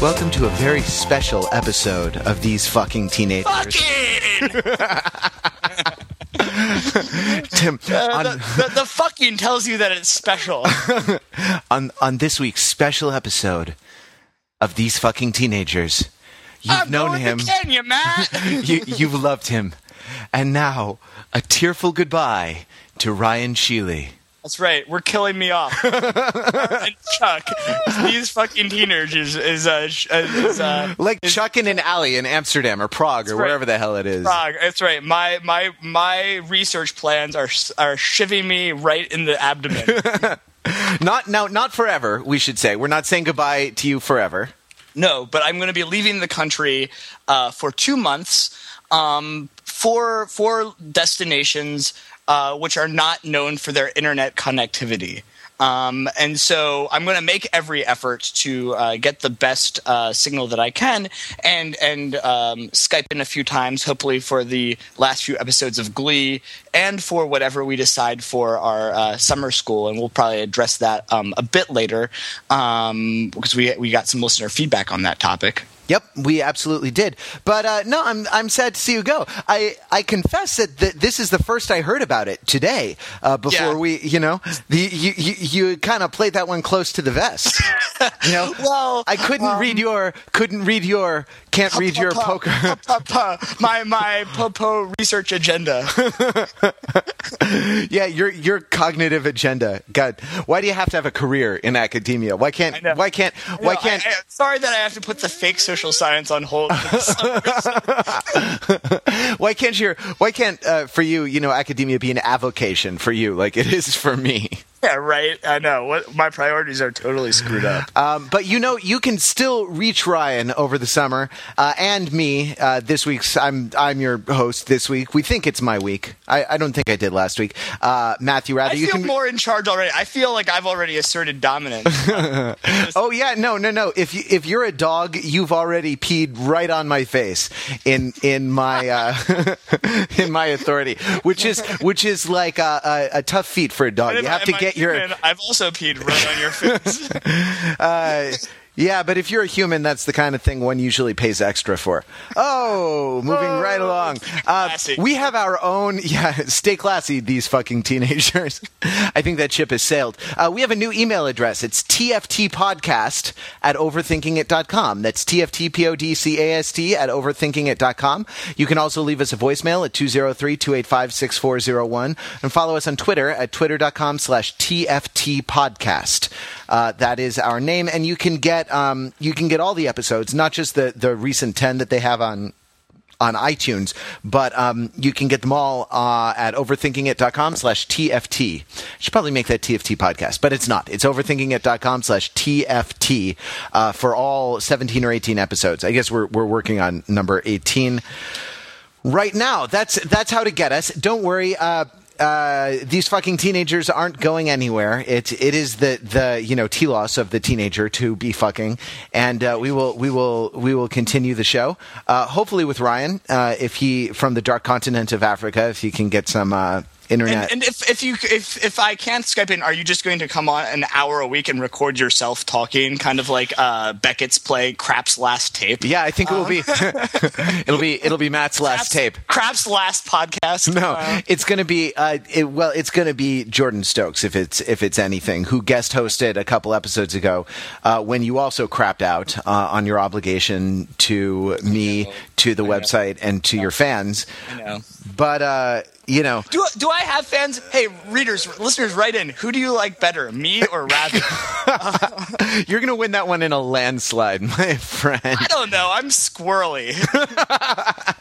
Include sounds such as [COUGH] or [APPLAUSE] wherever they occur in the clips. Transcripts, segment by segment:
Welcome to a very special episode of These Fucking Teenagers. Fucking! [LAUGHS] [LAUGHS] Tim, Uh, on, the, the, the fucking tells you that it's special. [LAUGHS] on, on this week's special episode of These Fucking Teenagers, you've I'm known him, Kenya, Matt. [LAUGHS] you, you've loved him, and now a tearful goodbye to Ryan Sheely. That's right. We're killing me off. [LAUGHS] and Chuck, these fucking teenagers is uh, uh, is uh, Like Chuck in an alley in Amsterdam or Prague or right. wherever the hell it is. Prague. That's right. My my my research plans are are shivving me right in the abdomen. [LAUGHS] Not now, not forever. We should say we're not saying goodbye to you forever. No, but I'm going to be leaving the country uh, for two months um, for for destinations uh, which are not known for their internet connectivity. Um, and so I'm going to make every effort to uh, get the best uh, signal that I can, and and um, Skype in a few times, hopefully for the last few episodes of Glee, and for whatever we decide for our uh, summer school, and we'll probably address that um, a bit later um, because we we got some listener feedback on that topic. Yep, we absolutely did. But uh, no, I'm I'm sad to see you go. I, I confess that th- this is the first I heard about it today. Uh, before Yeah. we, you know, the, you you, you kind of played that one close to the vest. [LAUGHS] you know, [LAUGHS] Well, I couldn't um, read your couldn't read your can't read your Pa- pa- poker. pa- pa- pa- my my popo research agenda. [LAUGHS] yeah, your your cognitive agenda. God, why do you have to have a career in academia? Why can't why can't why No, can't I, I, sorry that I have to put the fake social science on hold. [LAUGHS] why can't your why can't uh, for you you know academia be an avocation for you like it is for me? Yeah, right. I know. What my priorities are totally screwed up. [LAUGHS] Um, but you know, you can still reach Ryan over the summer uh, and me. Uh, this week's I'm I'm your host this week. We think it's my week. I, I don't think I did last week. Uh, Matthew, Wrather I you feel can. more in charge already. I feel like I've already asserted dominance. [LAUGHS] Oh yeah, no, no, no. If you, if you're a dog, you've already peed right on my face in in my uh, [LAUGHS] in my authority, which is which is like a, a, a tough feat for a dog. You have I- to get [LAUGHS] human, I've also peed right on your face. [LAUGHS] Uh, yeah, but if you're a human, that's the kind of thing one usually pays extra for. Oh, moving Oh, right along. Uh, we have our own. [LAUGHS] Yeah, stay classy, these fucking teenagers. I think that ship has sailed. Uh, we have a new email address. It's tftpodcast at overthinkingit.com. That's tftpodcast at overthinkingit.com. You can also leave us a voicemail at 203-285-6401 and follow us on Twitter at twitter.com slash tftpodcast. Uh, that is our name, and you can get um, you can get all the episodes, not just the the recent ten that they have on on iTunes, but um, you can get them all uh, at overthinkingit.com slash TFT. Should probably make that TFT podcast, but it's not. It's overthinkingit.com slash TFT uh, for all 17 or 18 episodes. I guess we're, we're working on number 18 right now. That's, that's how to get us. Don't worry. Uh, uh, these fucking teenagers aren't going anywhere. It it is the the you know telos of the teenager to be fucking, and uh, we will we will we will continue the show. Uh, hopefully with Ryan, uh, if he from the dark continent of Africa, if he can get some uh, internet. And, and if, if you if if I can't Skype in, are you just going to come on an hour a week and record yourself talking, kind of like uh, Beckett's play Krapp's Last Tape? yeah, I think it will be [LAUGHS] [LAUGHS] it'll be it'll be Matt's last Crap's, tape. Crap's last podcast. No, Uh, it's going to be uh, it, well, it's going to be Jordan Stokes if it's if it's anything, who guest hosted a couple episodes ago uh, when you also crapped out uh, on your obligation to me, to the website, and to your fans. I know. But uh, you know, Do do I have fans? Hey, readers, listeners, write in. Who do you like better, me or Ravi? [LAUGHS] you're going to win that one in a landslide, [LAUGHS] my friend. I don't know. I'm squirrely. [LAUGHS]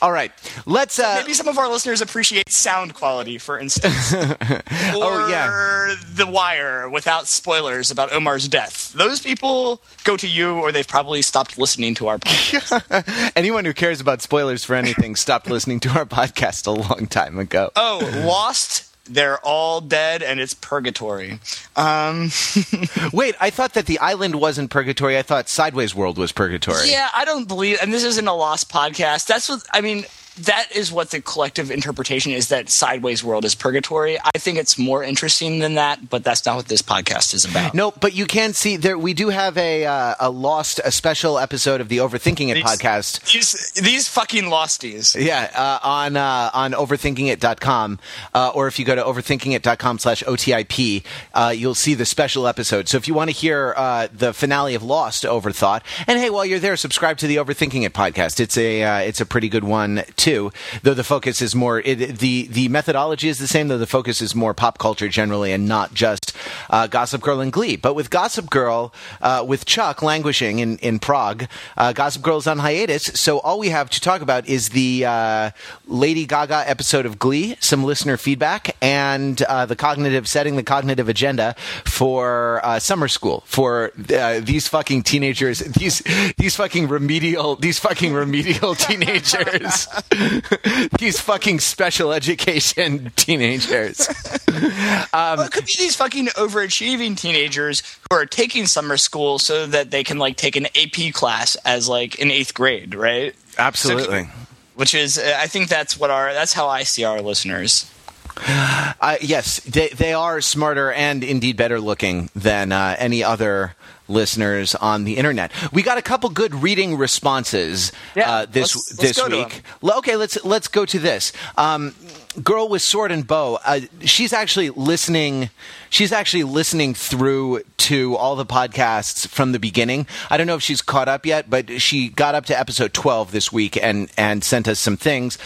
All right, let's. Uh, Maybe some of our listeners appreciate sound quality, for instance. [LAUGHS] or Oh, yeah. The Wire without spoilers about Omar's death. Those people go to you, or they've probably stopped listening to our podcast. [LAUGHS] anyone who cares about spoilers for anything stopped listening to our podcast a long time ago. oh, Lost they're all dead and it's purgatory. Um, [LAUGHS] Wait, I thought that the island wasn't purgatory. I thought Sideways World was purgatory. yeah, I don't believe, and this isn't a lost podcast. That's what I mean. That is what the collective interpretation is that Sideways World is purgatory. I think it's more interesting than that, but that's not what this podcast is about. No, but you can see there. We do have a uh, a lost a special episode of the Overthinking It These- podcast. These, these fucking losties. Yeah, uh, on uh, on overthinkingit.com, uh, or if you go to overthinkingit.com slash OTIP, uh, you'll see the special episode. So if you want to hear uh, the finale of Lost Overthought, and hey, while you're there, subscribe to the Overthinking It podcast. It's a uh, it's a pretty good one too. Though the focus is more it, the the methodology is the same, though the focus is more pop culture generally, and not just uh, Gossip Girl and Glee. But with Gossip Girl, uh, with Chuck languishing in in Prague, uh, Gossip Girl is on hiatus. So all we have to talk about is the uh, Lady Gaga episode of Glee, some listener feedback, and uh, the cognitive setting the cognitive agenda for uh, summer school for these fucking teenagers, [LAUGHS] these these fucking remedial these fucking remedial [LAUGHS] teenagers, [LAUGHS] these fucking special education [LAUGHS] teenagers. Well, it could be these fucking overachieving teenagers who are taking summer school so that they can like take an AP class as like in eighth grade, right? Absolutely. Which is, I think that's what our that's how I see our listeners. Uh, yes, they, they are smarter and indeed better looking than uh, any other listeners on the internet. We got a couple good reading responses Yeah, uh, this let's- let's this to week. Okay, let's let's go to this. Um, girl with sword and bow. Uh, she's actually listening. She's actually listening through to all the podcasts from the beginning. I don't know if she's caught up yet, but she got up to episode twelve this week and and sent us some things.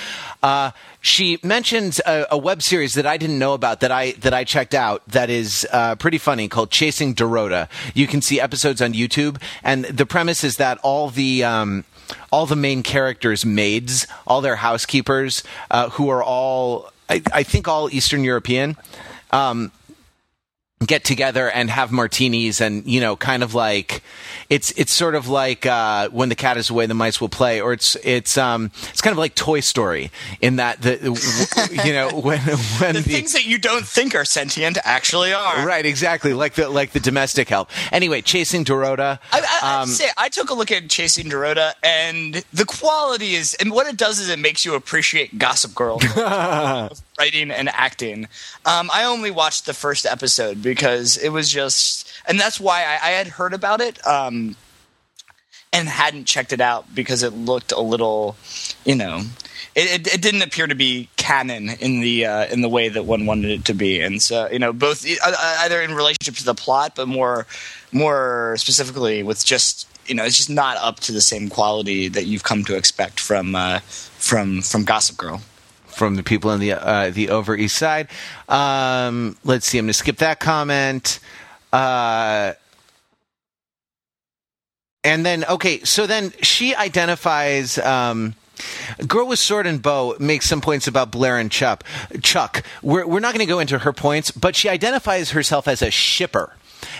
Uh, she mentions a, a web series that I didn't know about that I that I checked out that is uh, pretty funny called Chasing Dorota. You can see episodes on YouTube, and the premise is that all the um, all the main characters' maids, all their housekeepers, uh, who are all I, I think all Eastern European. Um, get together and have martinis and you know kind of like it's it's sort of like uh, when the cat is away the mice will play or it's it's um it's kind of like toy story in that the you know when [LAUGHS] when The things that you don't think are sentient actually are. right exactly like the like the domestic help anyway chasing dorota I, I, I um, to say, I took a look at Chasing Dorota, and the quality is, and what it does is it makes you appreciate Gossip Girl [LAUGHS] writing and acting. Um, I only watched the first episode because it was just, and that's why I, I had heard about it. Um, and hadn't checked it out because it looked a little, you know, it, it, it didn't appear to be canon in the uh, in the way that one wanted it to be, and so you know, both uh, either in relationship to the plot, but more more specifically with just you know, it's just not up to the same quality that you've come to expect from uh, from from Gossip Girl. From the people on the uh, the Over East Side. Um, let's see. I'm going to skip that comment. Uh, and then, okay, so then she identifies. Um, Girl with Sword and Bow makes some points about Blair and Chuck. Chuck, we're, we're not going to go into her points, but she identifies herself as a shipper.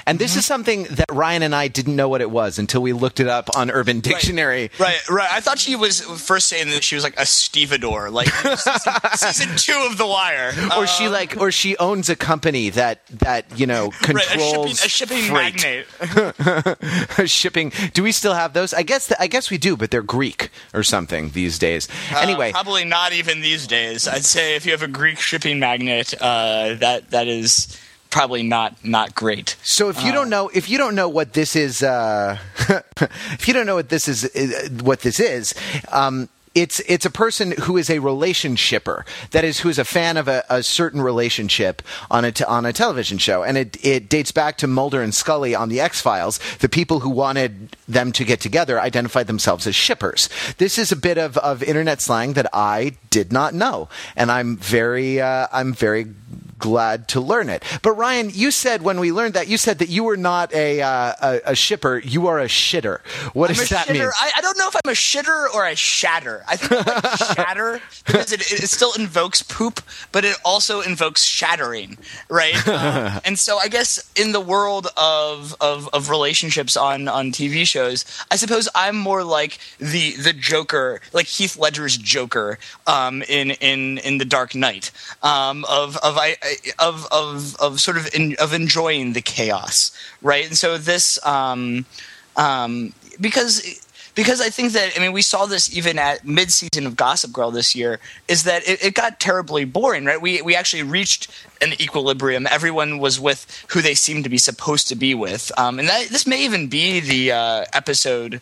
And this is something that Ryan and I didn't know what it was until we looked it up on Urban Dictionary. Right, right. I thought she was first saying that she was like a stevedore, like season, [LAUGHS] season two of The Wire, Or she like, or she owns a company that that you know [LAUGHS] right, a shipping, controls a shipping magnate. [LAUGHS] shipping. Do we still have those? I guess th- I guess we do, but they're Greek or something these days. anyway, Uh, probably not even these days. I'd say if you have a Greek shipping magnet, uh, that that is probably not not great. so if you don't know, if you don't know what this is, uh, [LAUGHS] if you don't know what this is, uh, what this is. Um, it's it's a person who is a relationshipper. That is, who is a fan of a, a certain relationship on a t- on a television show, and it it dates back to Mulder and Scully on the X Files. The people who wanted them to get together identified themselves as shippers. This is a bit of, of internet slang that I did not know, and I'm very uh, I'm very glad to learn it. But Ryan, you said when we learned that, you said that you were not a uh, a, a shipper, you are a shitter. What I'm does that shitter. mean? I, I don't know if I'm a shitter or a shatter. I think I'm like [LAUGHS] shatter because it, it still invokes poop, but it also invokes shattering, right? [LAUGHS] Um, and so I guess in the world of, of of relationships on on TV shows, I suppose I'm more like the the Joker, like Heath Ledger's Joker um, in in in The Dark Knight. Um, of of I of of of sort of in, of enjoying the chaos, right? And so this um, um, because because I think that I mean we saw this even at mid season of Gossip Girl this year is that it, it, got terribly boring, right? We we actually reached an equilibrium. Everyone was with who they seemed to be supposed to be with, um, and that this may even be the uh, episode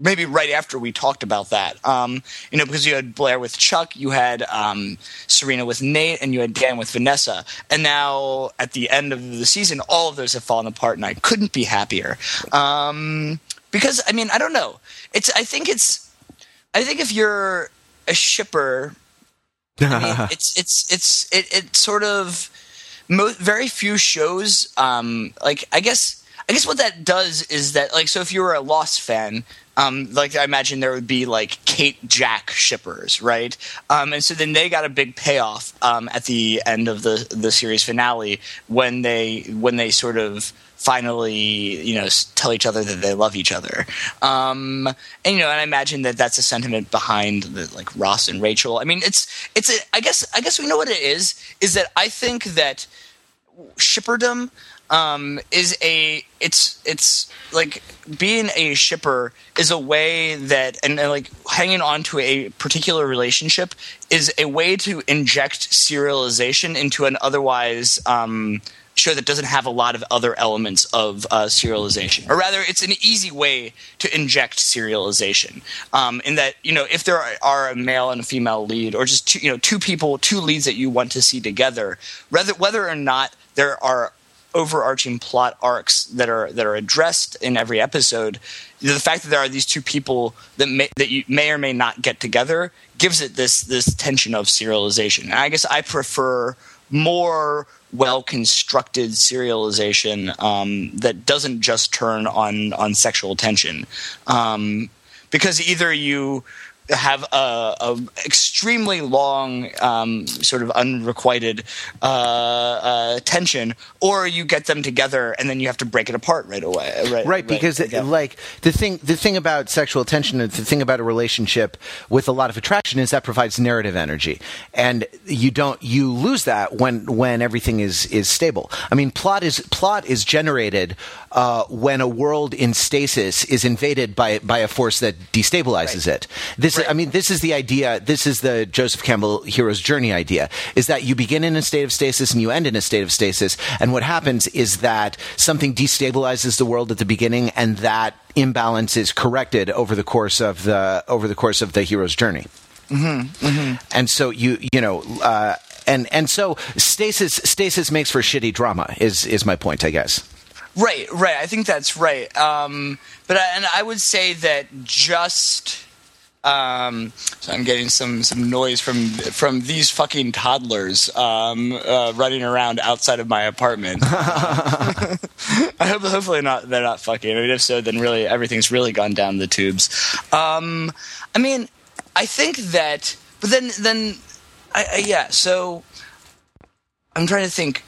maybe right after we talked about that. Um, you know, because you had Blair with Chuck, you had um, Serena with Nate, and you had Dan with Vanessa. And now at the end of the season, all of those have fallen apart, and I couldn't be happier. Um, because I mean, I don't know. It's I think it's I think if you're a shipper, [LAUGHS] I mean, it's it's it's it, it sort of mo- very few shows. Um, like I guess I guess what that does is that like so if you were a Lost fan, um, like I imagine there would be like Kate Jack shippers, right? Um, and so then they got a big payoff um, at the end of the the series finale when they when they sort of finally you know tell each other that they love each other um, and you know and i imagine that that's a sentiment behind the, like ross and rachel i mean it's it's a, i guess i guess we know what it is is that i think that shipperdom um, is a it's it's like being a shipper is a way that and, and, like hanging on to a particular relationship is a way to inject serialization into an otherwise um, show that doesn't have a lot of other elements of uh, serialization, or rather, it's an easy way to inject serialization. Um, in that, you know, if there are, a male and a female lead, or just two, you know, two people, two leads that you want to see together, whether whether or not there are overarching plot arcs that are that are addressed in every episode, the fact that there are these two people that may, that you may or may not get together gives it this this tension of serialization. And I guess I prefer more well constructed serialization um, that doesn't just turn on on sexual tension, um, because either you have a, a, extremely long um, sort of unrequited uh, uh, tension, or you get them together and then you have to break it apart right away. Right, right because right, like the thing, the thing about sexual tension, the thing about a relationship with a lot of attraction is that provides narrative energy, and you don't you lose that when when everything is is stable. I mean, plot is plot is generated uh, when a world in stasis is invaded by by a force that destabilizes right. it. This this right. I mean this is the idea this is the Joseph Campbell hero's journey idea is that you begin in a state of stasis and you end in a state of stasis and what happens is that something destabilizes the world at the beginning and that imbalance is corrected over the course of the over the course of the hero's journey. Mm-hmm, mm-hmm. And so you you know uh, and and so stasis stasis makes for shitty drama is is my point I guess. Right, right. I think that's right. Um, but I, and I would say that just um, so I'm getting some, some noise from from these fucking toddlers um, uh, running around outside of my apartment. [LAUGHS] [LAUGHS] I hope hopefully not they're not fucking. I mean, if so, then really everything's really gone down the tubes. Um, I mean, I think that, but then then I, I, yeah. So I'm trying to think.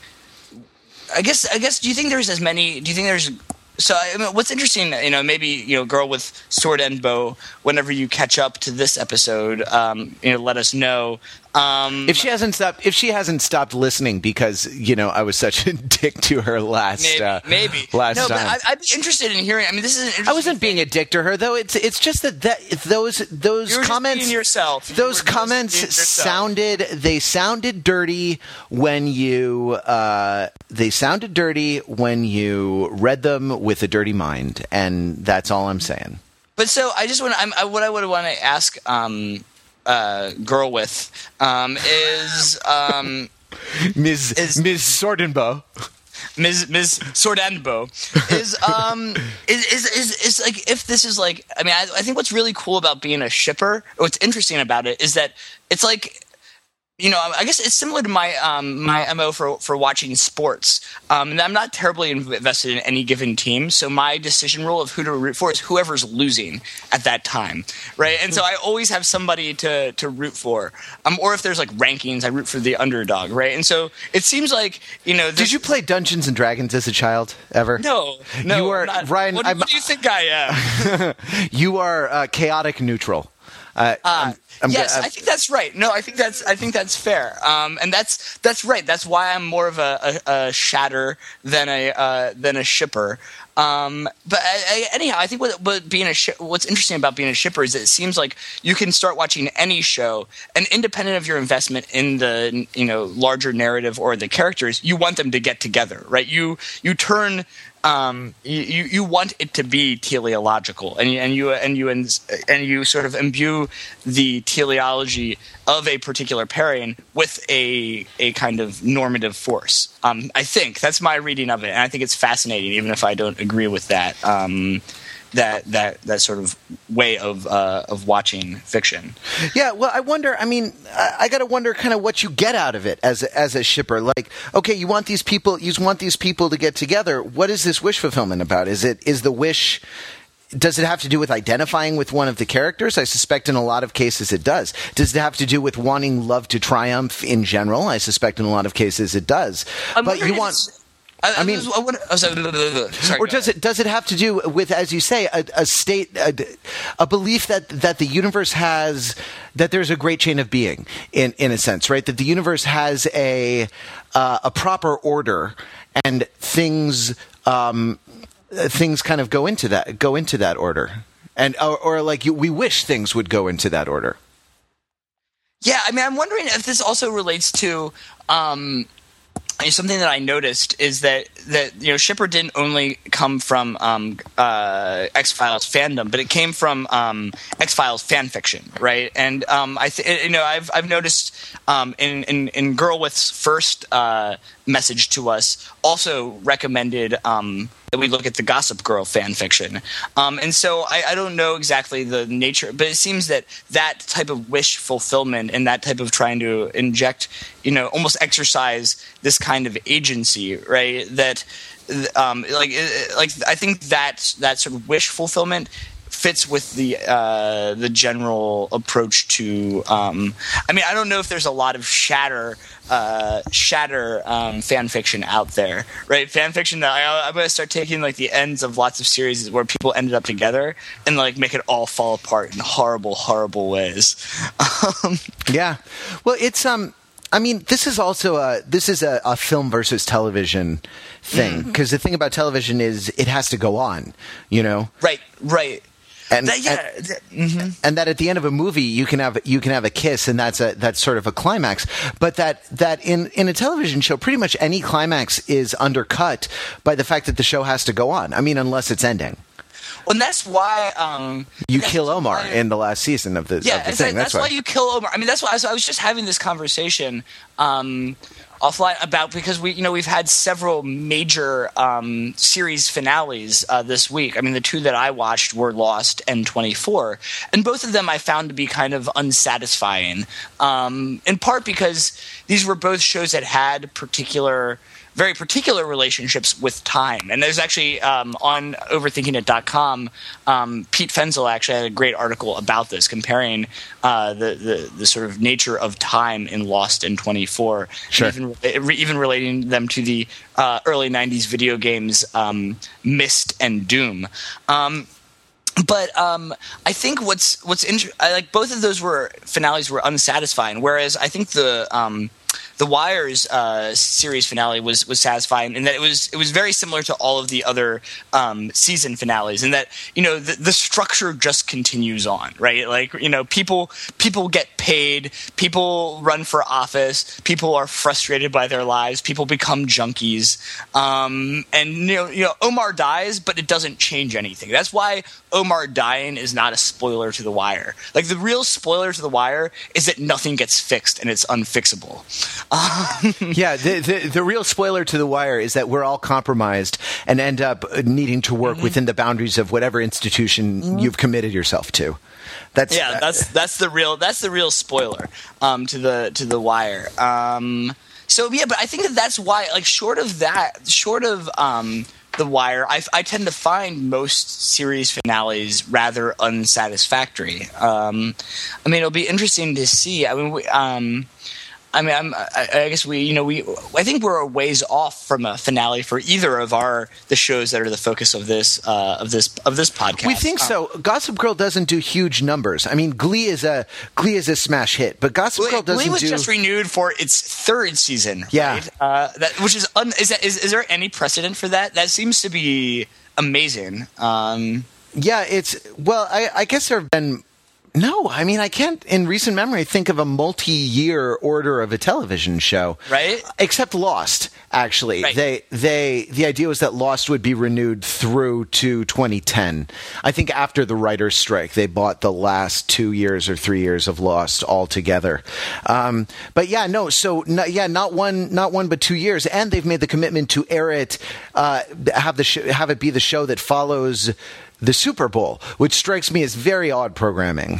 I guess I guess do you think there's as many? Do you think there's so I mean, what's interesting, you know, maybe you know, girl with sword and bow. Whenever you catch up to this episode, um, you know, let us know. Um, if she hasn't stopped, if she hasn't stopped listening because you know I was such a [LAUGHS] dick to her last, maybe, uh, maybe. last no, time. I, would be interested in hearing. I mean, this is. I wasn't being a dick to her though. It's it's just that, that those those you comments yourself. Those comments sounded they sounded dirty when you uh, they sounded dirty when you read them with a dirty mind, and that's all I'm saying. But so I just want to, I, what I would want to ask um, uh, girl with um, is um, [LAUGHS] Ms. Is, Ms. Sordenbow. Ms. Ms. Sordenbo is um is, is is is like if this is like I mean I, I think what's really cool about being a shipper what's interesting about it is that it's like you know, I guess it's similar to my um, my mo for for watching sports. Um, and I'm not terribly invested in any given team, so my decision rule of who to root for is whoever's losing at that time, right? And so I always have somebody to to root for. Um, or if there's like rankings, I root for the underdog, right? And so it seems like you know. Did you play Dungeons and Dragons as a child ever? No, no. You are not, Ryan. What, what, do you think I am? [LAUGHS] you are uh, chaotic neutral. Uh, Uh, I'm- I'm yes, go- I think that's right. No, I think that's I think that's fair. Um, and that's that's right. That's why I'm more of a, a, a shatter than a uh, than a shipper. Um, but I, I, anyhow, I think what, what being a shi what's interesting about being a shipper is that it seems like you can start watching any show, and independent of your investment in the you know larger narrative or the characters, you want them to get together, right? You you turn um, you, you want it to be teleological, and you, and you and you and you sort of imbue the teleology of a particular pairing with a a kind of normative force. Um, I think that's my reading of it, and I think it's fascinating, even if I don't agree with that. Um, that that that sort of way of uh, of watching fiction. Yeah, well, I wonder. I mean, I, I got to wonder kind of what you get out of it as a, as a shipper. Like, okay, you want these people, you want these people to get together. What is this wish fulfillment about? Is it is the wish? Does it have to do with identifying with one of the characters? I suspect in a lot of cases it does. Does it have to do with wanting love to triumph in general? I suspect in a lot of cases it does. I'm but you if want. I, I mean- I oh, sorry, [LAUGHS] sorry, or does ahead. it does it have to do with, as you say, a, a state, a, a belief that that the universe has that there's a great chain of being in in a sense, right? That the universe has a uh, a proper order and things um, things kind of go into that go into that order, and or, or like you, we wish things would go into that order. Yeah, I mean, I'm wondering if this also relates to um, something that I noticed is that that you know Shipper didn't only come from um, uh, X Files fandom, but it came from um, X Files fan fiction, right? And um, I th- you know I've I've noticed um, in, in in Girlwith's first uh, message to us also recommended um, that we look at the Gossip Girl fan fiction, um, and so I, I don't know exactly the nature, but it seems that that type of wish fulfillment and that type of trying to inject, you know, almost exercise this kind of agency, right? That um, like like I think that that sort of wish fulfillment fits with the uh, the general approach to. Um, I mean, I don't know if there's a lot of shatter uh, shatter um, fan fiction out there, right? Fan fiction that I, I'm going to start taking like the ends of lots of series where people ended up together and like make it all fall apart in horrible, horrible ways. Um, Yeah. Well, it's um. I mean, this is also a this is a, a film versus television thing because the thing about television is it has to go on, you know, right, right. And That- yeah, and, that- mhm. and that at the end of a movie you can have you can have a kiss and that's a that's sort of a climax, but that that in in a television show pretty much any climax is undercut by the fact that the show has to go on. I mean, unless it's ending. Well, and that's why um, You that's kill Omar why- in the last season of the, yeah, of the thing. like- that's, that's, why. you kill Omar. I mean, that's why so I was just having this conversation um, offline about because we, you know, we've had several major um, series finales uh, this week. I mean, the two that I watched were Lost and Twenty Four, and both of them I found to be kind of unsatisfying. Um, in part because these were both shows that had particular very particular relationships with time. And there's actually um, on overthinkingit.com, um, Pete Fenzel actually had a great article about this, comparing uh, the, the the sort of nature of time in Lost and 24, Sure. and even even relating them to the uh, early 90s video games um, Myst and Doom. Um, but um, I think what's what's inter- I like both of those were finales were unsatisfying. Whereas I think the um, the Wire's uh, series finale was was satisfying in that it was it was very similar to all of the other um, season finales, in that you know the, the structure just continues on, right? Like you know people people get paid, people run for office, people are frustrated by their lives, people become junkies, um, and you know you know Omar dies, but it doesn't change anything. That's why Omar dying is not a spoiler to The Wire. Like the real spoiler to The Wire is that nothing gets fixed and it's unfixable. [LAUGHS] yeah, the, the the real spoiler to the wire is that we're all compromised and end up needing to Mm-hmm. work within the boundaries of whatever institution you've committed yourself to. That's yeah, that's that's the real that's the real spoiler um, to the to the Wire. Um, so yeah, but I think that that's why, like, short of that, short of um, the Wire, I, I tend to find most series finales rather unsatisfactory. Um, I mean, it'll be interesting to see. I mean, we, um, I mean, I'm, I, I guess we, you know, we, I think we're a ways off from a finale for either of our the shows that are the focus of this uh, of this of this podcast. We think so. Gossip Girl doesn't do huge numbers. I mean, Glee is a Glee is a smash hit, but Gossip Glee, Girl doesn't Glee was do. just renewed for its third season. Yeah. right? uh, that which is un, is that is, is there any precedent for that? That seems to be amazing. Um, Yeah, it's well. I, I guess there have been. No, I mean I can't in recent memory think of a multi-year order of a television show, Right. Except Lost. Actually, Right. they they the idea was that Lost would be renewed through to 2010. I think after the writers' strike, they bought the last two years or three years of Lost altogether. Um, but yeah, no. So no, yeah, not one, not one, but two years, and they've made the commitment to air it, uh, have the sh- have it be the show that follows the Super Bowl, which strikes me as very odd programming.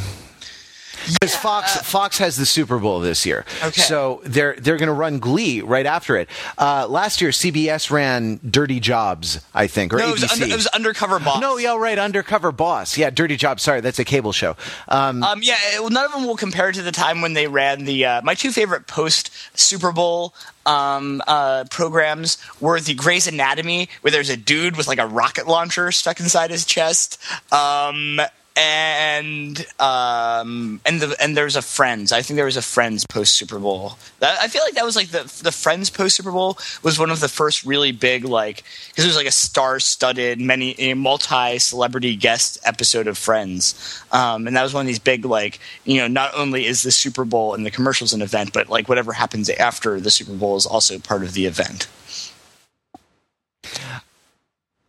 Because Fox Fox has the Super Bowl this year, Okay. so they're they're going to run Glee right after it. Uh, last year, CBS ran Dirty Jobs, I think, or no, it ABC. was, under, it was Undercover Boss. no, yeah, right, Undercover Boss. Yeah, Dirty Jobs. Sorry, that's a cable show. Um, Um, yeah, it- well, none of them will compare to the time when they ran the. Uh, my two favorite post Super Bowl um, uh, programs were the Grey's Anatomy, where there's a dude with like a rocket launcher stuck inside his chest, um, and um, and the and there's a Friends. I think there was a Friends post Super Bowl. That, I feel like that was like the the Friends post Super Bowl was one of the first really big like because it was like a star studded many a multi celebrity guest episode of Friends, um, and that was one of these big like you know not only is the Super Bowl and the commercials an event, but like whatever happens after the Super Bowl is also part of the event.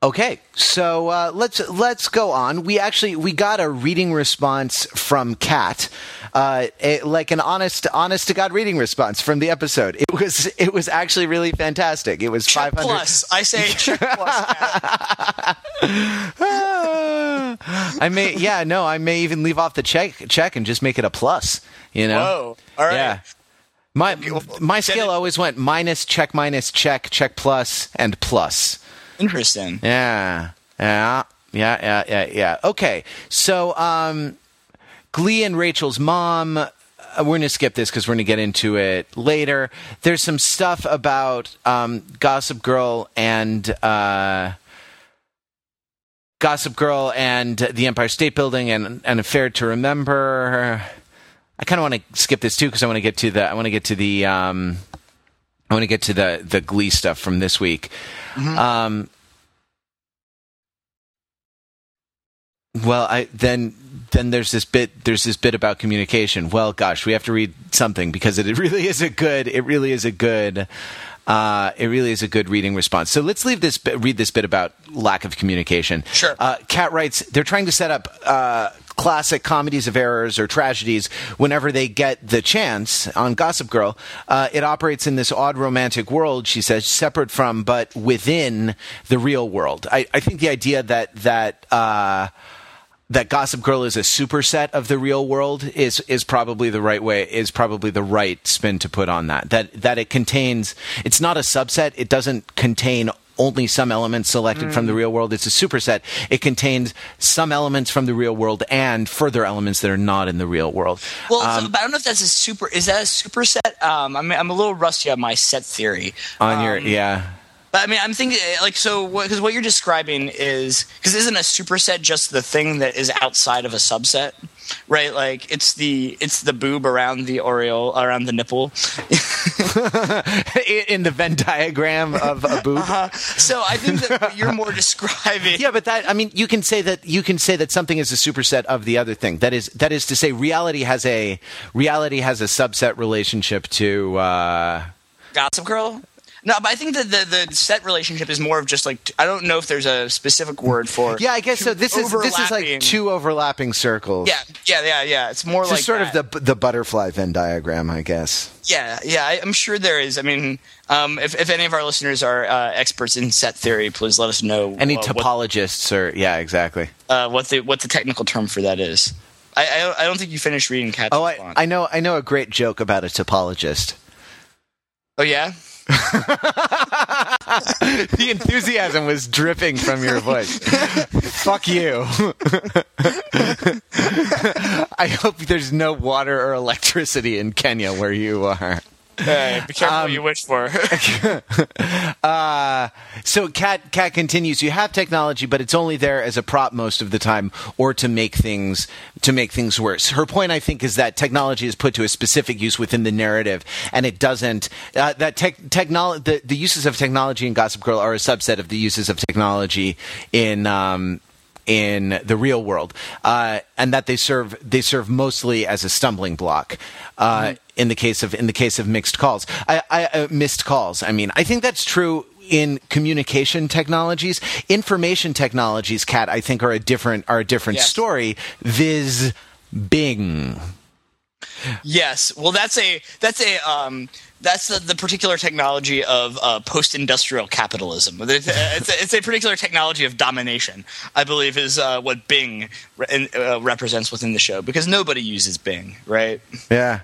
Okay, so uh, let's let's go on. We actually we got a reading response from Kat, uh, a- like an honest honest to god reading response from the episode. It was it was actually really fantastic. It was five hundred. plus, I say [LAUGHS] check plus. [LAUGHS] I may yeah no I may even leave off the check check and just make it a plus. You know. Whoa! All right. Yeah. My my scale always went minus check minus check check plus and plus. Interesting. Yeah. Yeah. Yeah, yeah, yeah, yeah. Okay. So, um, Glee and Rachel's mom, uh, we're going to skip this because we're going to get into it later. There's some stuff about um, Gossip Girl and. Uh, Gossip Girl and the Empire State Building and an affair to remember. I kind of want to skip this too because I want to get to the I want to get to the um, I want to get to the the Glee stuff from this week. Um, well, I then then there's this bit there's this bit about communication. Well, gosh, we have to read something because it really is a good it really is a good uh, it really is a good reading response. So let's leave this read this bit about lack of communication. Sure. Uh, Kat writes they're trying to set up. Uh, Classic comedies of errors or tragedies, whenever they get the chance on Gossip Girl, uh, it operates in this odd romantic world, she says, separate from but within the real world. I, I think the idea that that uh, that Gossip Girl is a superset of the real world is is probably the right way is probably the right spin to put on that. That that it contains it's not a subset. It doesn't contain only some elements selected from the real world. It's a superset. It contains some elements from the real world and further elements that are not in the real world. Well, but I don't know if that's a super. Is that a superset? Um, I mean, I'm a little rusty on my set theory. On your Um, yeah. But I mean, I'm thinking like so because what you're describing is because isn't a superset just the thing that is outside of a subset, right? Like it's the it's the boob around the aureole around the nipple. [LAUGHS] [LAUGHS] in the Venn diagram of a boob. so I think that you're more [LAUGHS] describing. Yeah, but that I mean, you can say that you can say that something is a superset of the other thing. That is that is to say, reality has a reality has a subset relationship to. Uh, Gossip Girl. No, but I think that the, the set relationship is more of just like I don't know if there's a specific word for. yeah, I guess so. This is this is like two overlapping circles. Yeah, yeah, yeah, yeah. It's more This like sort that. of the the butterfly Venn diagram, I guess. Yeah, yeah, I, I'm sure there is. I mean, um, if, if any of our listeners are uh, experts in set theory, please let us know Any uh, what, topologists or yeah, exactly. uh, what the what the technical term for that is. I, I, don't- I don't think you finished reading Kat's Oh, I, I know I know a great joke about a topologist. oh yeah. [LAUGHS] the enthusiasm was dripping from your voice. Fuck you. [LAUGHS] I hope there's no water or electricity in Kenya where you are. Hey, be careful um, what you wish for. [LAUGHS] uh, so Kat Kat continues. You have technology, but it's only there as a prop most of the time, or to make things to make things worse. Her point, I think, is that technology is put to a specific use within the narrative, and it doesn't. Uh, that tech, technology, the, the uses of technology in Gossip Girl are a subset of the uses of technology in um, in the real world, uh, and that they serve they serve mostly as a stumbling block. Uh, mm-hmm. In the case of in the case of mixed calls, I, I uh, missed calls. I mean, I think that's true in communication technologies. Information technologies, Kat, I think are a different are a different yes. story. Viz, Bing. Yes, well, that's a that's a um, that's the, the, particular technology of uh, post-industrial capitalism. It's, it's, a, it's, a, particular technology of domination, I believe, is uh, what Bing re- uh, represents within the show because nobody uses Bing, right? Yeah.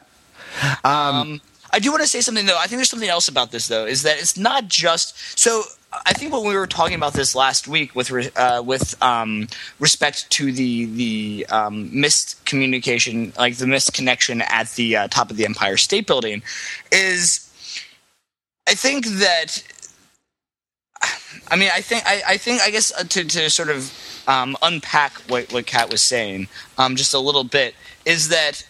Um, um, I do want to say something though. I think there's something else about this though, is that it's not just so. I think when we were talking about this last week with uh, with um, respect to the the um, missed communication, like the missed connection at the uh, top of the Empire State Building, is I think that I mean I think I, I think I guess uh, to to sort of um, unpack what what Kat was saying um, just a little bit is that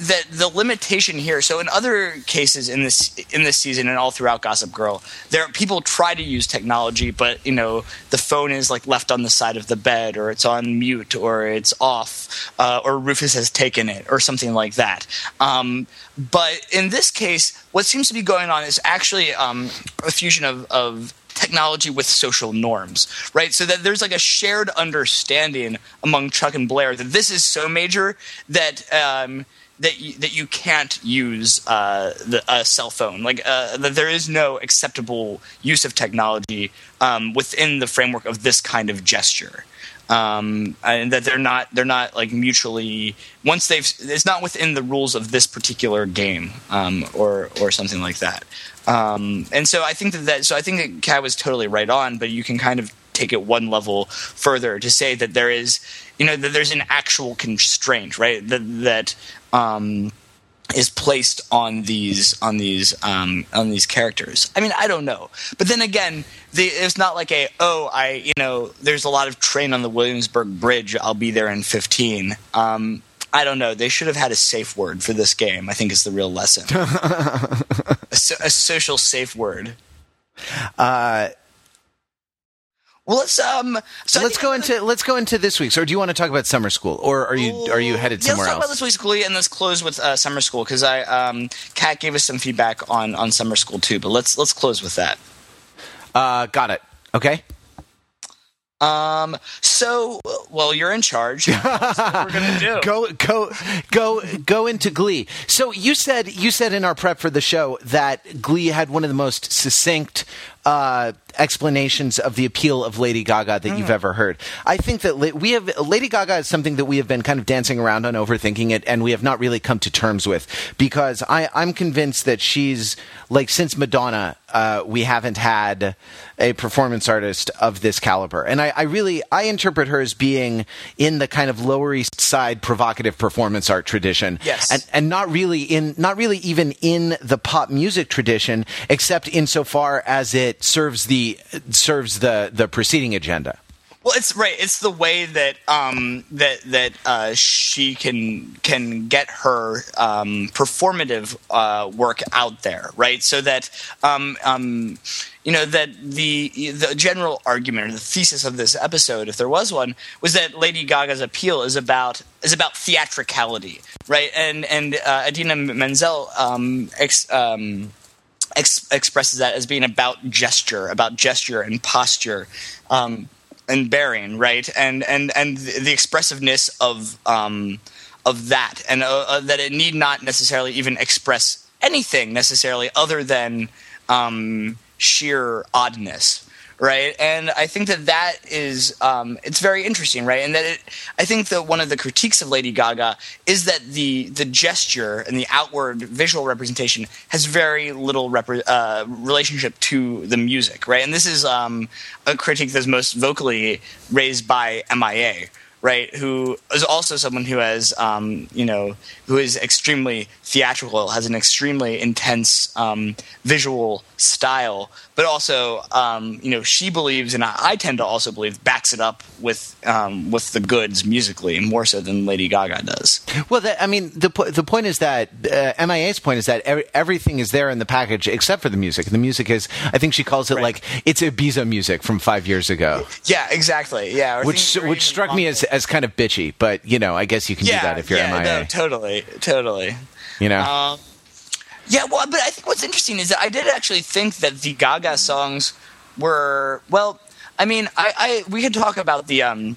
that the limitation here so in other cases in this in this season and all throughout gossip girl there people try to use technology but you know the phone is like left on the side of the bed or it's on mute or it's off uh, or rufus has taken it or something like that. Um, but in this case what seems to be going on is actually um, a fusion of, of technology with social norms, right? So that there's like a shared understanding among Chuck and Blair that this is so major that um, that you, that you can't use uh, the, a cell phone. Like uh, that there is no acceptable use of technology um, within the framework of this kind of gesture. Um, and that they're not they're not like mutually once they've it's not within the rules of this particular game um, or or something like that. Um, and so I think that, that so I think that Kat was totally right on, but you can kind of take it one level further to say that there is you know that there's an actual constraint right that that um, is placed on these on these um, on these characters. I mean, I don't know, but then again, the, it's not like a oh, I you know, there's a lot of train on the Williamsburg Bridge. I'll be there in fifteen. Um, I don't know. They should have had a safe word for this game. I think is the real lesson. [LAUGHS] a, a, social safe word. Uh, well, let's um. So let's go into let's go into this week's. Or do you want to talk about summer school, or are you are you headed somewhere yeah, let's talk else? About this week's Glee, and let's close with uh, summer school because I um, Kat gave us some feedback on on summer school too. But let's let's close with that. Uh, got it. Okay. Um. So, well, you're in charge. we're gonna do? go, go, go, go into Glee. So you said you said in our prep for the show that Glee had one of the most succinct uh, explanations of the appeal of Lady Gaga that mm. you've ever heard. I think that we have Lady Gaga is something that we have been kind of dancing around on, overthinking it, and we have not really come to terms with because I, I'm convinced that she's like since Madonna, uh, we haven't had a performance artist of this caliber, and I, I really I interpret her as being in the kind of Lower East Side provocative performance art tradition, yes, and and not really in not really even in the pop music tradition, except insofar as it it serves the serves the the preceding agenda. Well, it's right. It's the way that um, that that uh, she can can get her um, performative uh, work out there, right? So that um, um, you know that the the general argument or the thesis of this episode, if there was one, was that Lady Gaga's appeal is about is about theatricality, right? And and uh, Idina Menzel um, ex, um, ex- expresses that as being about gesture, about gesture and posture. Um, and bearing, right, and and and the expressiveness of um, of that, and uh, uh, that it need not necessarily even express anything necessarily other than um, sheer oddness, right? And I think that that is um, it's very interesting, right? And that it, I think that one of the critiques of Lady Gaga is that the the gesture and the outward visual representation has very little repre- uh, relationship to the music, right? And this is um, a critique that's most vocally raised by MIA. Right? Who is also someone who has, um, you know, who is extremely theatrical, has an extremely intense um, visual style, but also, um, you know, she believes, and I, I, tend to also believe, backs it up with um, with the goods musically more so than Lady Gaga does. Well, that, I mean, the the point is that uh, MIA's point is that every, everything is there in the package except for the music. The music is, I think she calls it right. like it's Ibiza music from five years ago. Yeah, exactly. Yeah, which which struck me as as kind of bitchy, but you know, I guess you can yeah, do that if you're yeah, MIA. No, totally, totally. You know. Um, yeah, well, but I think what's interesting is that I did actually think that the Gaga songs were well. I mean, I, I we could talk about the um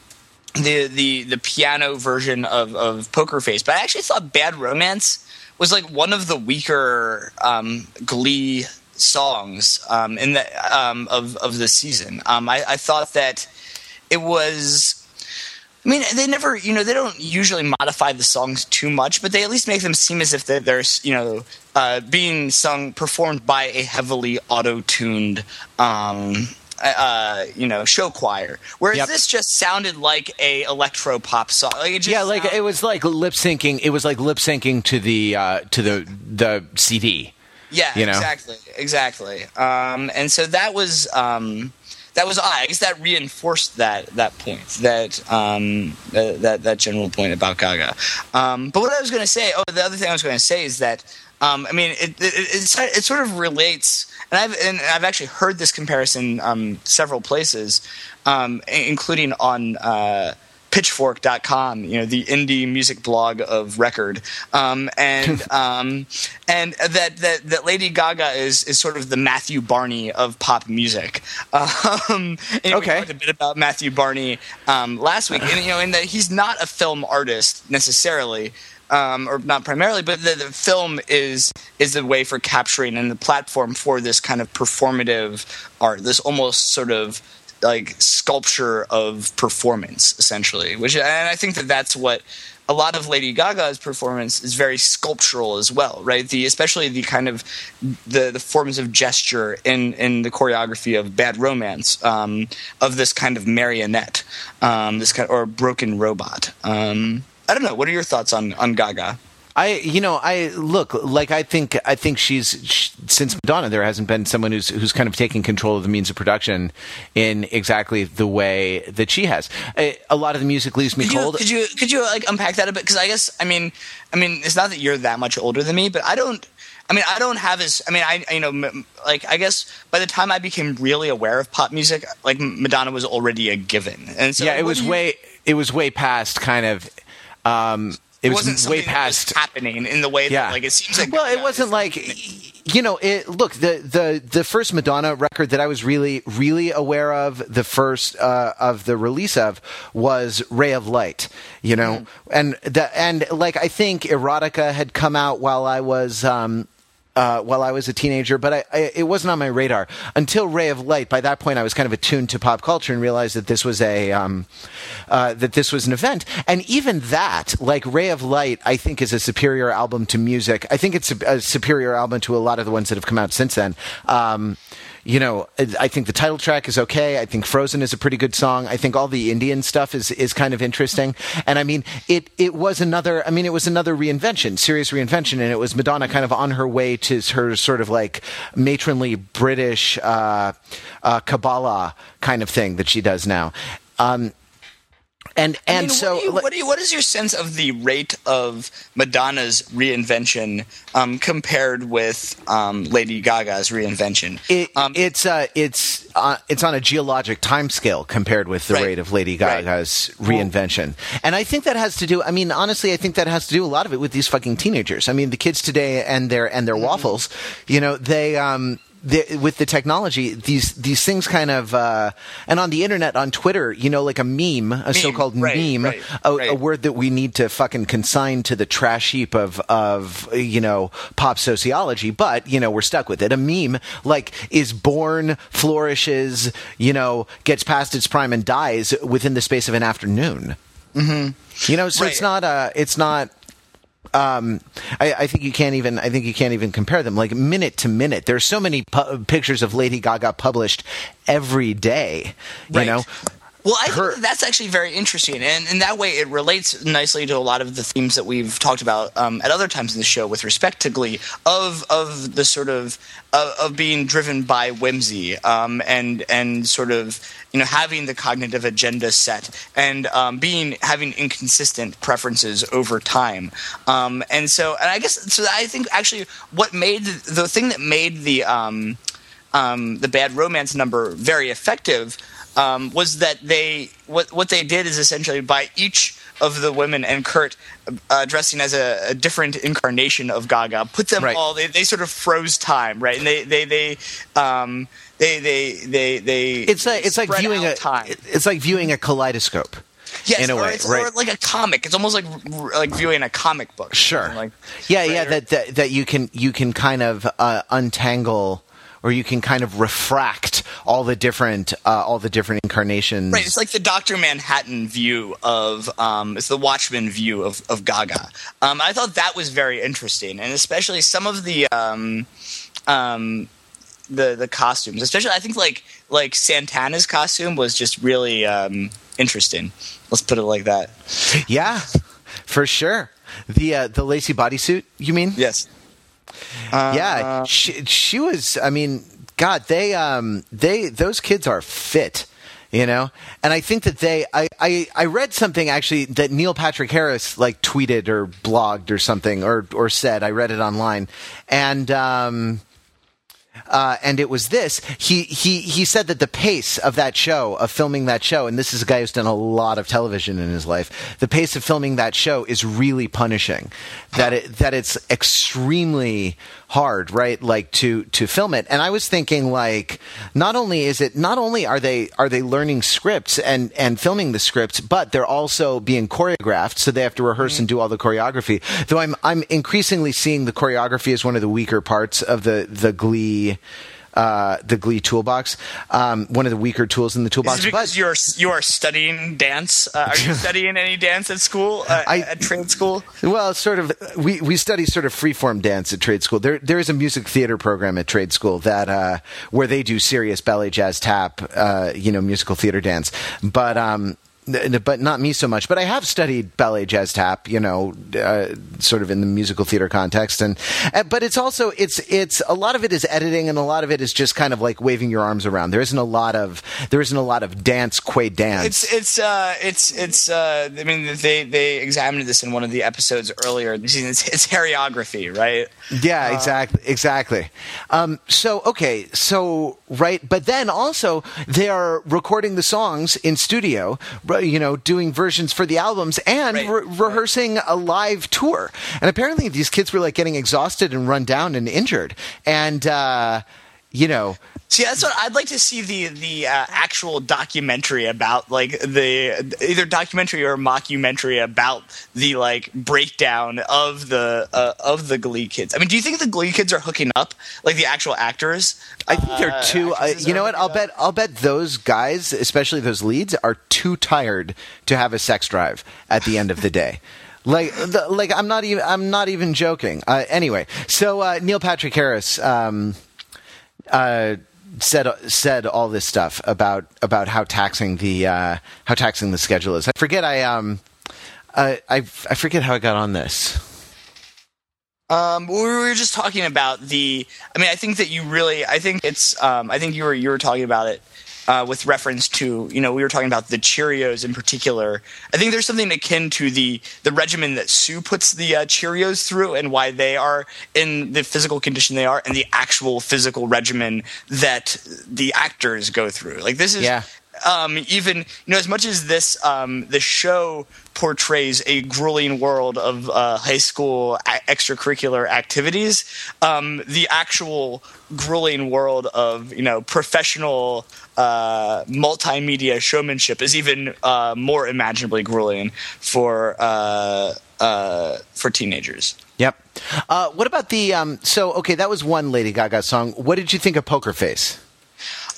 the the the piano version of of Poker Face, but I actually thought Bad Romance was like one of the weaker um, Glee songs um, in the um, of of the season. Um, I, I thought that it was I mean, they never, you know, they don't usually modify the songs too much, but they at least make them seem as if they're, they're you know, uh, being sung, performed by a heavily auto-tuned, um, uh, you know, show choir. Whereas yep. this just sounded like a electro pop song. Like yeah, like it was like lip syncing. It was like lip syncing to the uh, to the the CD. Yeah, you know? exactly, exactly. Um, and so that was. Um, that was I guess that reinforced that that point that um, uh, that that general point about Gaga. Um, but what I was going to say, oh, the other thing I was going to say is that um, I mean it it, it, it, sort of relates, and I've and I've actually heard this comparison um, several places, um, including on. Uh, pitchfork.com, you know, the indie music blog of record. Um, and [LAUGHS] um, and that, that that Lady Gaga is is sort of the Matthew Barney of pop music. [LAUGHS] Um, okay. We talked a bit about Matthew Barney um, last week, and you know, in that he's not a film artist necessarily. Um, or not primarily, but the, the, film is is the way for capturing and the platform for this kind of performative art, this almost sort of like sculpture of performance essentially which and i think that that's what a lot of lady gaga's performance is very sculptural as well right? The especially the kind of the the forms of gesture in in the choreography of bad romance um, of this kind of marionette um, this kind or broken robot. Um, i don't know. What are your thoughts on on gaga I, you know, I look like I think I think she's she, since Madonna. There hasn't been someone who's who's kind of taking control of the means of production in exactly the way that she has. A, a lot of the music leaves me could cold. You, could you could you like unpack that a bit? Because I guess I mean I mean it's not that you're that much older than me, but I don't. I mean, I don't have as. I mean, I you know, like I guess by the time I became really aware of pop music, like Madonna was already a given, and so yeah, it was you, way it was way past kind of. Um, it, was wasn't way past happening in the way yeah. that like it seems like. Well, it wasn't like you know. It look the the the first Madonna record that I was really really aware of the first uh, of the release of was Ray of Light. You know, mm. and the and like I think Erotica had come out while I was. Um, uh, while I was a teenager, but I, I, it wasn't on my radar until Ray of Light. By that point, I was kind of attuned to pop culture and realized that this was a um, uh, that this was an event. And even that, like Ray of Light, I think is a superior album to music. I think it's a, a superior album to a lot of the ones that have come out since then. Um, you know, I think the title track is okay. I think Frozen is a pretty good song. I think all the Indian stuff is, is kind of interesting. And I mean, it, it was another, I mean, it was another reinvention, serious reinvention. And it was Madonna kind of on her way to her sort of like matronly British, uh, uh, Kabbalah kind of thing that she does now. Um, and and I mean, so, what, you, what, you, what is your sense of the rate of Madonna's reinvention um, compared with um, Lady Gaga's reinvention? It, um, it's uh, it's uh, it's on a geologic timescale compared with the right, rate of Lady Gaga's right. reinvention, and I think that has to do. I mean, honestly, I think that has to do a lot of it with these fucking teenagers. I mean, the kids today and their and their mm-hmm. waffles. You know, they um, the, with the technology, these these things kind of uh, and on the internet, on Twitter, you know, like a meme, a meme, so-called right, meme, right, a, right. a, word that we need to fucking consign to the trash heap of of you know pop sociology. But you know, we're stuck with it. A meme like is born, flourishes, you know, gets past its prime and dies within the space of an afternoon. Mm-hmm. You know, so it's not uh it's not um, I, I, think you can't even. I think you can't even compare them. Like minute to minute, there's so many pu- pictures of Lady Gaga published every day. You right. know, Well, I her- think that's actually very interesting, and in that way, it relates nicely to a lot of the themes that we've talked about um, at other times in the show with respect to Glee, of of the sort of of, of being driven by whimsy, um, and and sort of you know having the cognitive agenda set, and um, being having inconsistent preferences over time, um, and so and I guess so. I think actually what made the thing that made the um, um, the bad romance number very effective um, was that they what what they did is essentially by each of the women and Kurt uh, dressing as a, a different incarnation of Gaga, put them Right. all. They, they sort of froze time, right? And they they they um, they they they they. It's like it's like viewing a time. it's like viewing a kaleidoscope. Yes, in a or way, it's, right. or like a comic. It's almost like like viewing a comic book. Sure. Like yeah, right, yeah. That, that that you can you can kind of uh, untangle, or you can kind of refract all the different uh, all the different incarnations. Right, it's like the Doctor Manhattan view of um, it's the Watchmen view of of Gaga. Um, I thought that was very interesting, and especially some of the um, um, the the costumes, especially I think like like Santana's costume was just really um, interesting. Let's put it like that. Yeah, for sure. The uh, the lacy bodysuit. You mean? Yes. Yeah, she, she was. I mean, God, they um they those kids are fit. You know, and I think that they, I, I, I read something actually that Neil Patrick Harris like tweeted or blogged or something or or said. I read it online, and um, uh, and it was this. He he he said that the pace of that show, of filming that show, and this is a guy who's done a lot of television in his life. The pace of filming that show is really punishing. That it that it's extremely hard, right? Like to to film it. And I was thinking, like, not only is it not only are they are they learning scripts and and filming the scripts, but they're also being choreographed, so they have to rehearse and do all the choreography. Though I'm I'm increasingly seeing the choreography as one of the weaker parts of the the Glee. Uh, the Glee toolbox, um, one of the weaker tools in the Is toolbox. it because but you're you are studying dance? Uh, are you [LAUGHS] studying any dance at school? Uh, I- at trade school? Well, sort of. We we study sort of freeform dance at trade school. There there is a music theater program at trade school that uh, where they do serious ballet, jazz, tap, uh, you know, musical theater dance. But um, but not me so much. But I have studied ballet, jazz, tap, you know, uh, sort of in the musical theater context. And uh, but it's also it's it's a lot of it is editing, and a lot of it is just kind of like waving your arms around. There isn't a lot of there isn't a lot of dance, quay dance. It's it's uh it's it's uh I mean they they examined this in one of the episodes earlier. this season. It's, it's hairography, right? Yeah, exactly, exactly. Um, so okay, so right, but then also they are recording the songs in studio, you know, doing versions for the albums and Right, re- rehearsing a live tour. And apparently, these kids were like getting exhausted and run down and injured, and uh, you know. See, that's what I'd like to see the the uh, actual documentary about like the either documentary or mockumentary about the like breakdown of the uh, of the Glee kids. I mean, do you think the Glee kids are hooking up like the actual actors? I think they're Uh, too. Uh, you know what? I'll up? bet. I'll bet those guys, especially those leads, are too tired to have a sex drive at the end of the day. [LAUGHS] Like, the, like I'm not even. I'm not even joking. Uh, anyway, so uh, Neil Patrick Harris. Um, uh, said said all this stuff about about how taxing the uh, how taxing the schedule is. I forget. I um, uh, I I forget how I got on this. Um, we were just talking about the. I mean, I think that you really. I think it's. Um, I think you were you were talking about it uh, with reference to. You know, we were talking about the Cheerios in particular. I think there's something akin to the the regimen that Sue puts the uh, Cheerios through, and why they are in the physical condition they are, and the actual physical regimen that the actors go through. Like this is Yeah. Um, even you know as much as this um, the show portrays a grueling world of uh, high school a- extracurricular activities, um, the actual grueling world of you know professional uh, multimedia showmanship is even uh, more imaginably grueling for uh, uh, for teenagers. Yep. Uh, what about the um, so okay? That was one Lady Gaga song. What did you think of Poker Face?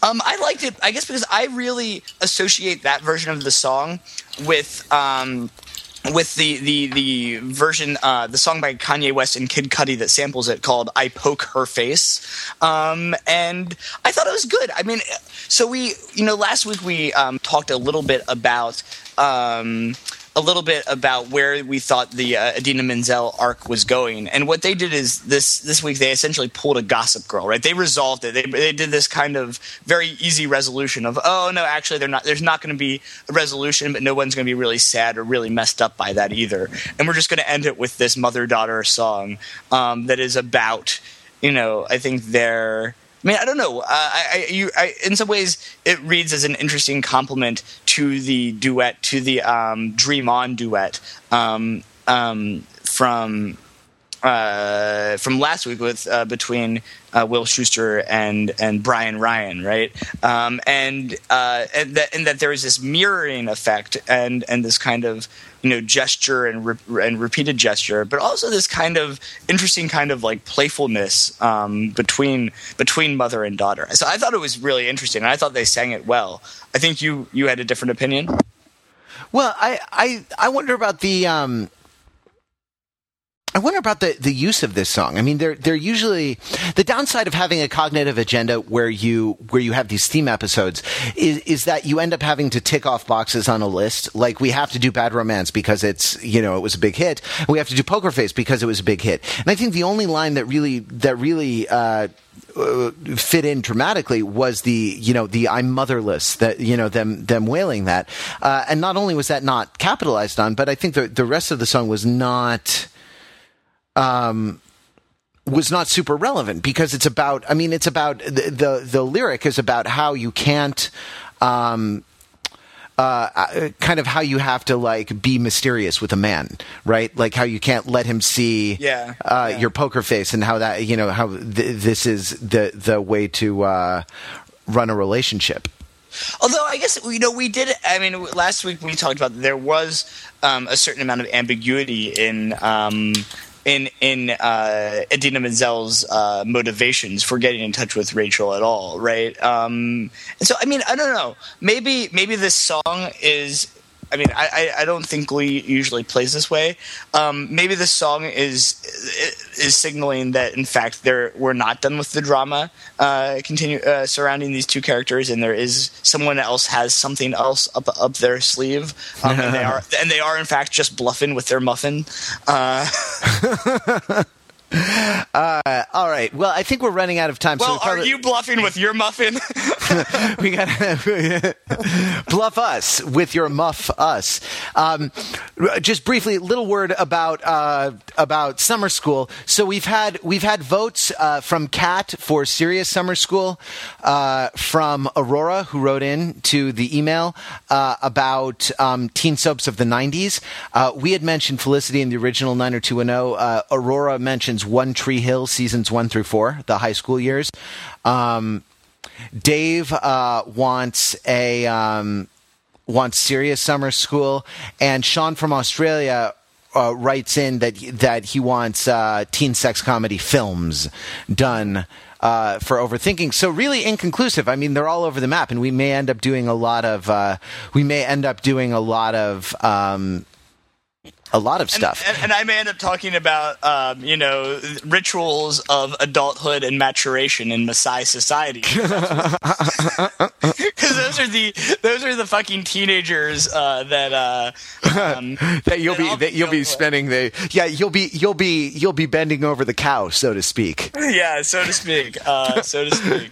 Um, I liked it, I guess, because I really associate that version of the song with um, with the the the version, uh, the song by Kanye West and Kid Cudi that samples it, called "I Poke Her Face," um, and I thought it was good. I mean, so we, you know, last week we um, talked a little bit about. Um, a little bit about where we thought the uh, Idina Menzel arc was going, and what they did is this this week they essentially pulled a Gossip Girl, right? They resolved it. They, they did this kind of very easy resolution of, oh no, actually, they're not. There's not going to be a resolution, but no one's going to be really sad or really messed up by that either. And we're just going to end it with this mother daughter song um, that is about, you know, I think their I mean, I don't know. Uh, I, I, you, I, in some ways, it reads as an interesting compliment to the duet, to the um, Dream On duet um, um, from uh, from last week with uh, between uh, Will Schuester and and Bryan Ryan, right? Um, and uh, and that and that there is this mirroring effect and and this kind of you know gesture and re- and repeated gesture, but also this kind of interesting kind of like playfulness um, between between mother and daughter. So I thought it was really interesting, and I thought they sang it well. I think you you had a different opinion. Well, I I, I wonder about the um, I wonder about the, the use of this song. I mean, they're they're usually the downside of having a cognitive agenda where you where you have these theme episodes is is that you end up having to tick off boxes on a list. Like we have to do Bad Romance because it's you know it was a big hit. We have to do Poker Face because it was a big hit. And I think the only line that really that really uh, uh, fit in dramatically was the you know the I'm motherless that you know them them wailing that uh, and not only was that not capitalized on but I think the the rest of the song was not um, was not super relevant because it's about. I mean, it's about the the, the lyric is about how you can't. Um, uh, uh, kind of how you have to like be mysterious with a man, right? Like how you can't let him see yeah, uh, yeah. your poker face, and how that you know how th- this is the the way to uh, run a relationship. Although I guess you know we did. I mean, last week we talked about there was um, a certain amount of ambiguity in um, in in uh, Idina Menzel's uh, motivations for getting in touch with Rachel at all, right? Um, and so, I mean, I don't know. Maybe maybe this song is. I mean, I, I don't think Glee usually plays this way. Um, maybe this song is is signaling that in fact there we're not done with the drama uh, continue uh, surrounding these two characters, and there is someone else has something else up up their sleeve, um, and they [LAUGHS] are and they are in fact just bluffing with their muffin. Uh, [LAUGHS] Uh, all right. Well, I think we're running out of time. well, so probably, are you bluffing with your muffin? [LAUGHS] [LAUGHS] we got to [LAUGHS] bluff us with your muff us. Um, just briefly, little word about uh, about summer school. So we've had we've had votes uh, from Kat for serious summer school, uh, from Aurora who wrote in to the email uh, about um, teen soaps of the '90s. Uh, we had mentioned Felicity in the original 90210. Uh, Aurora One Tree Hill seasons one through four, the high school years. Um, Dave uh, wants a um, wants serious summer school, and Sean from Australia uh, writes in that that he wants uh, teen sex comedy films done. Uh, for overthinking, so really inconclusive. I mean, they're all over the map, and we may end up doing a lot of. Uh, we may end up doing a lot of um, a lot of stuff. And, and, and, I may end up talking about, um, you know, rituals of adulthood and maturation in Maasai society. [LAUGHS] [LAUGHS] Because those are the those are the fucking teenagers uh, that uh, um, [LAUGHS] that you'll that be that you'll be spending the yeah you'll be you'll be you'll be bending over the cow so to speak. Yeah, so to speak. Uh, so to speak.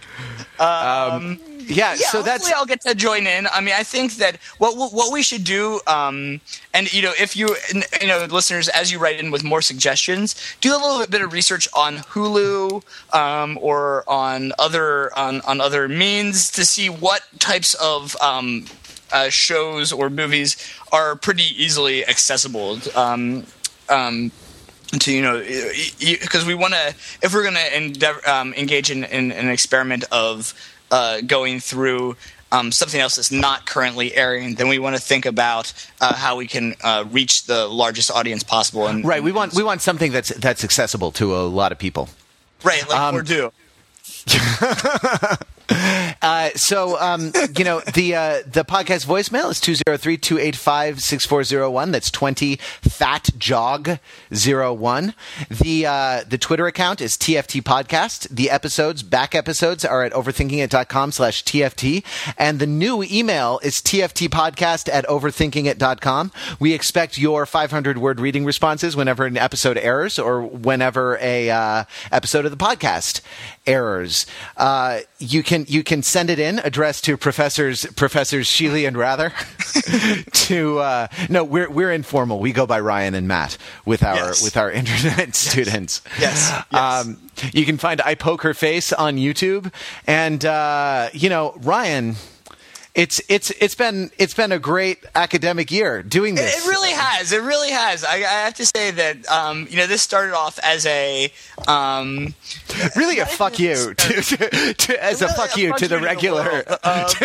Um, um, yeah, yeah, so that's I'll get to join in. I mean, I think that what what we should do, um, and you know, if you you know, listeners, as you write in with more suggestions, do a little bit of research on Hulu um, or on other on on other means to see what types of um, uh, shows or movies are pretty easily accessible. Um, um, to you know because we want to if we're going to um, engage in, in, an experiment of uh, going through um, something else that's not currently airing, then we want to think about uh, how we can uh, reach the largest audience possible. And, right, we want we want something that's that's accessible to a lot of people. Right, like Um, due. [LAUGHS] [LAUGHS] Uh, so, um, you know, the uh, the podcast voicemail is 203-285-6401. That's 20 fat jog 01. The uh, the Twitter account is TFT podcast. The episodes, back episodes are at overthinkingit.com slash TFT. And the new email is TFT podcast at overthinkingit.com. We expect your 500 word reading responses whenever an episode airs or whenever a uh, episode of the podcast errors. Uh, you can you can send it in addressed to professors professors Sheely and Wrather. [LAUGHS] to uh, no, we're we're informal. We go by Ryan and Matt with our Yes. with our [LAUGHS] internet students. Yes, yes. Um, you can find I poke her face on YouTube, and uh, you know Ryan. It's it's it's been it's been a great academic year doing this. it really has. It really has. I, I have to say that um, you know this started off as a um, really a [LAUGHS] fuck you to, to, to- as a Really fuck a you fuck to the you to the regular. world. [LAUGHS]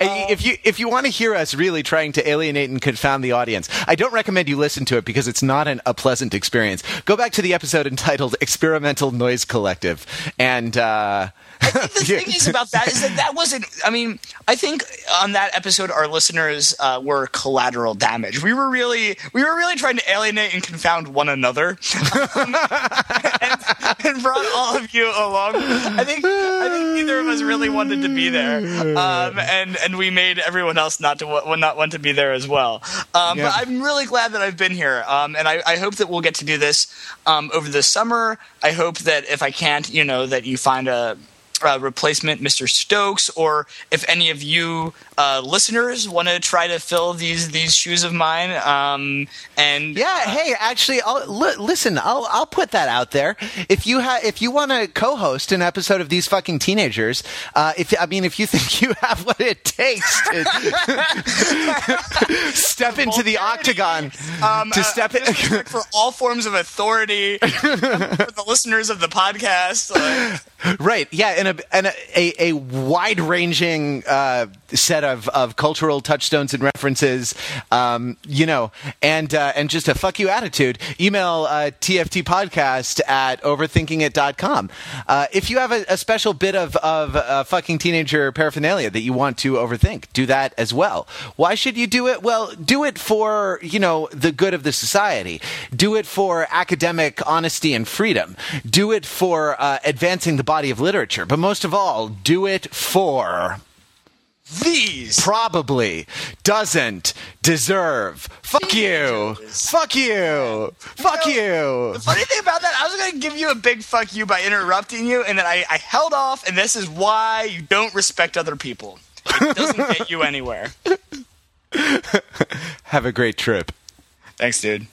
Uh, if you if you want to hear us really trying to alienate and confound the audience, I don't recommend you listen to it because it's not an, a pleasant experience. Go back to the episode entitled "Experimental Noise Collective," and uh, I think the [LAUGHS] thing is about that is that that wasn't. I mean, I think on that episode, our listeners uh, were collateral damage. We were really, we were really trying to alienate and confound one another, Um, [LAUGHS] and, and brought all of you along. I think, I think neither of us really wanted to be there, um, and and we made everyone else not to not want to be there as well. Um, Yeah. But I'm really glad that I've been here, um, and I, I hope that we'll get to do this um, over the summer. I hope that if I can't, you know, that you find a uh, replacement Mr. Stokes, or if any of you uh, listeners want to try to fill these these shoes of mine. Um, and Yeah, hey, actually, I'll, li- listen. I'll I'll put that out there. If you ha- if you want to co-host an episode of these fucking teenagers, uh, if I mean, if you [LAUGHS] think you have what it takes to [LAUGHS] step into the octagon, um, to uh, step in. for all forms of authority um, for the listeners of the podcast. like, [LAUGHS] right? Yeah, and a and a, a, a wide ranging uh, set of, of cultural touchstones and references. Um, you know, and uh, and just a fuck you attitude. Email uh, TFT podcast at overthinkingit.com. Uh, if you have a, a special bit of of uh, fucking teenager paraphernalia that you want to overthink, do that as well. Why should you do it? Well, do it for you know the good of the society. Do it for academic honesty and freedom. Do it for uh, advancing the body of literature. But most of all, do it for these probably doesn't deserve. Fuck you. Fuck you. Fuck you. The funny thing about that, I was going to give you a big fuck you by interrupting you, and then I, I held off, and this is why you don't respect other people. It doesn't get you anywhere. [LAUGHS] Have a great trip. Thanks, dude.